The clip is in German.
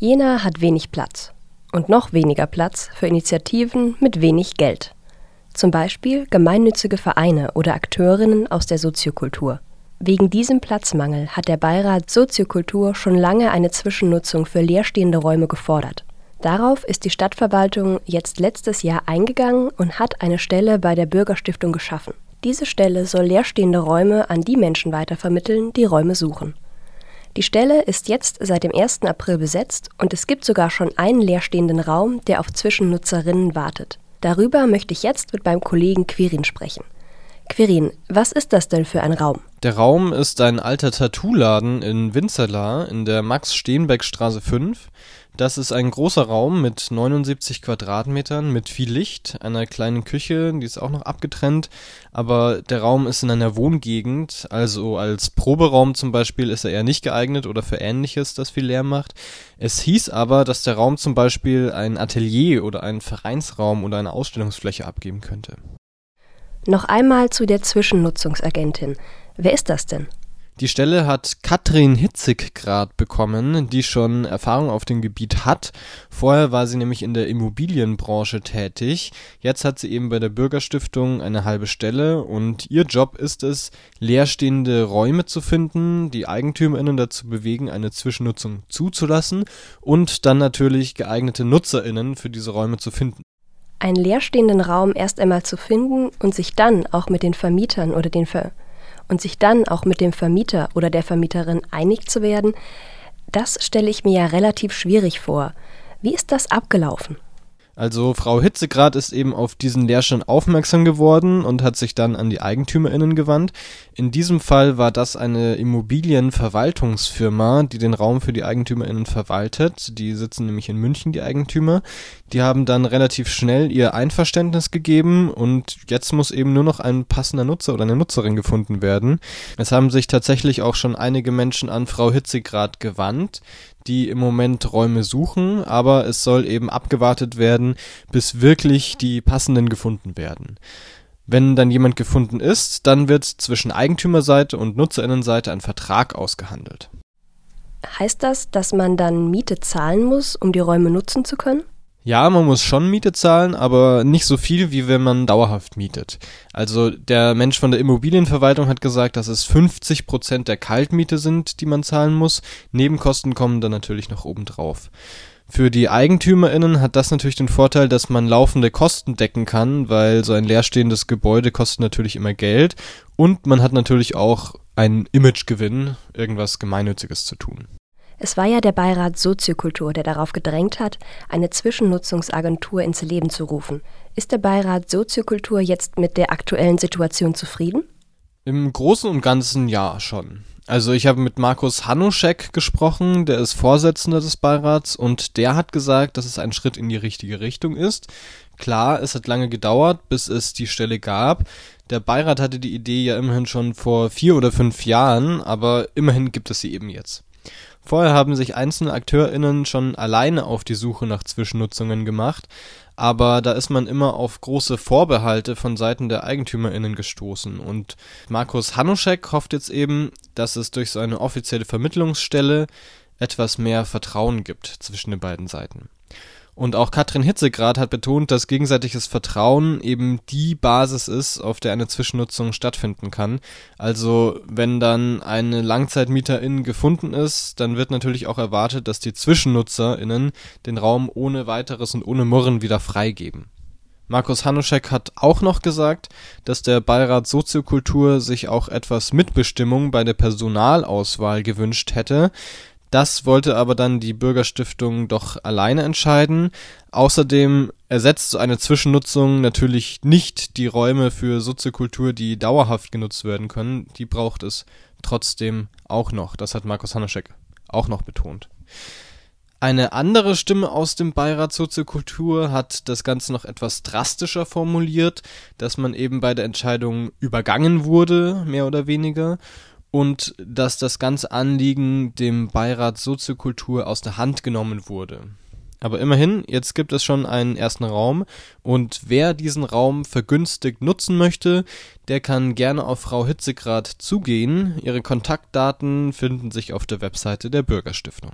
Jena hat wenig Platz und noch weniger Platz für Initiativen mit wenig Geld. Zum Beispiel gemeinnützige Vereine oder Akteurinnen aus der Soziokultur. Wegen diesem Platzmangel hat der Beirat Soziokultur schon lange eine Zwischennutzung für leerstehende Räume gefordert. Darauf ist die Stadtverwaltung jetzt letztes Jahr eingegangen und hat eine Stelle bei der Bürgerstiftung geschaffen. Diese Stelle soll leerstehende Räume an die Menschen weitervermitteln, die Räume suchen. Die Stelle ist jetzt seit dem 1. April besetzt und es gibt sogar schon einen leerstehenden Raum, der auf Zwischennutzerinnen wartet. Darüber möchte ich jetzt mit meinem Kollegen Quirin sprechen. Quirin, was ist das denn für ein Raum? Der Raum ist ein alter Tattoo-Laden in Winzerla in der Max-Steenbeck-Straße 5. Das ist ein großer Raum mit 79 Quadratmetern, mit viel Licht, einer kleinen Küche, die ist auch noch abgetrennt, aber der Raum ist in einer Wohngegend, also als Proberaum zum Beispiel ist er eher nicht geeignet oder für Ähnliches, das viel Lärm macht. Es hieß aber, dass der Raum zum Beispiel ein Atelier oder einen Vereinsraum oder eine Ausstellungsfläche abgeben könnte. Noch einmal zu der Zwischennutzungsagentin. Wer ist das denn? Die Stelle hat Katrin Hitzigrad bekommen, die schon Erfahrung auf dem Gebiet hat. Vorher war sie nämlich in der Immobilienbranche tätig. Jetzt hat sie eben bei der Bürgerstiftung eine halbe Stelle und ihr Job ist es, leerstehende Räume zu finden, die EigentümerInnen dazu bewegen, eine Zwischennutzung zuzulassen und dann natürlich geeignete NutzerInnen für diese Räume zu finden. Einen leerstehenden Raum erst einmal zu finden und sich dann auch mit den Vermietern oder den Ver und sich dann auch mit dem Vermieter oder der Vermieterin einig zu werden, das stelle ich mir ja relativ schwierig vor. Wie ist das abgelaufen? Also Frau Hitzegrad ist eben auf diesen Leerstand aufmerksam geworden und hat sich dann an die Eigentümerinnen gewandt. In diesem Fall war das eine Immobilienverwaltungsfirma, die den Raum für die Eigentümerinnen verwaltet. Die sitzen nämlich in München, die Eigentümer. Die haben dann relativ schnell ihr Einverständnis gegeben und jetzt muss eben nur noch ein passender Nutzer oder eine Nutzerin gefunden werden. Es haben sich tatsächlich auch schon einige Menschen an Frau Hitzegrad gewandt die im Moment Räume suchen, aber es soll eben abgewartet werden, bis wirklich die passenden gefunden werden. Wenn dann jemand gefunden ist, dann wird zwischen Eigentümerseite und Nutzerinnenseite ein Vertrag ausgehandelt. Heißt das, dass man dann Miete zahlen muss, um die Räume nutzen zu können? Ja, man muss schon Miete zahlen, aber nicht so viel, wie wenn man dauerhaft mietet. Also der Mensch von der Immobilienverwaltung hat gesagt, dass es 50 Prozent der Kaltmiete sind, die man zahlen muss. Nebenkosten kommen dann natürlich noch oben drauf. Für die EigentümerInnen hat das natürlich den Vorteil, dass man laufende Kosten decken kann, weil so ein leerstehendes Gebäude kostet natürlich immer Geld und man hat natürlich auch einen Imagegewinn, irgendwas Gemeinnütziges zu tun. Es war ja der Beirat Soziokultur, der darauf gedrängt hat, eine Zwischennutzungsagentur ins Leben zu rufen. Ist der Beirat Soziokultur jetzt mit der aktuellen Situation zufrieden? Im Großen und Ganzen ja schon. Also ich habe mit Markus Hanuschek gesprochen, der ist Vorsitzender des Beirats und der hat gesagt, dass es ein Schritt in die richtige Richtung ist. Klar, es hat lange gedauert, bis es die Stelle gab. Der Beirat hatte die Idee ja immerhin schon vor vier oder fünf Jahren, aber immerhin gibt es sie eben jetzt. Vorher haben sich einzelne AkteurInnen schon alleine auf die Suche nach Zwischennutzungen gemacht, aber da ist man immer auf große Vorbehalte von Seiten der EigentümerInnen gestoßen. Und Markus Hanuschek hofft jetzt eben, dass es durch so eine offizielle Vermittlungsstelle etwas mehr Vertrauen gibt zwischen den beiden Seiten. Und auch Katrin Hitzegrad hat betont, dass gegenseitiges Vertrauen eben die Basis ist, auf der eine Zwischennutzung stattfinden kann. Also wenn dann eine Langzeitmieterin gefunden ist, dann wird natürlich auch erwartet, dass die ZwischennutzerInnen den Raum ohne weiteres und ohne Murren wieder freigeben. Markus Hanuschek hat auch noch gesagt, dass der Beirat Soziokultur sich auch etwas Mitbestimmung bei der Personalauswahl gewünscht hätte, das wollte aber dann die Bürgerstiftung doch alleine entscheiden. Außerdem ersetzt so eine Zwischennutzung natürlich nicht die Räume für Soziokultur, die dauerhaft genutzt werden können. Die braucht es trotzdem auch noch. Das hat Markus Hanuschek auch noch betont. Eine andere Stimme aus dem Beirat Soziokultur hat das Ganze noch etwas drastischer formuliert, dass man eben bei der Entscheidung übergangen wurde, mehr oder weniger, und dass das ganze Anliegen dem Beirat Soziokultur aus der Hand genommen wurde. Aber immerhin, jetzt gibt es schon einen ersten Raum und wer diesen Raum vergünstigt nutzen möchte, der kann gerne auf Frau Hitzegrad zugehen. Ihre Kontaktdaten finden sich auf der Webseite der Bürgerstiftung.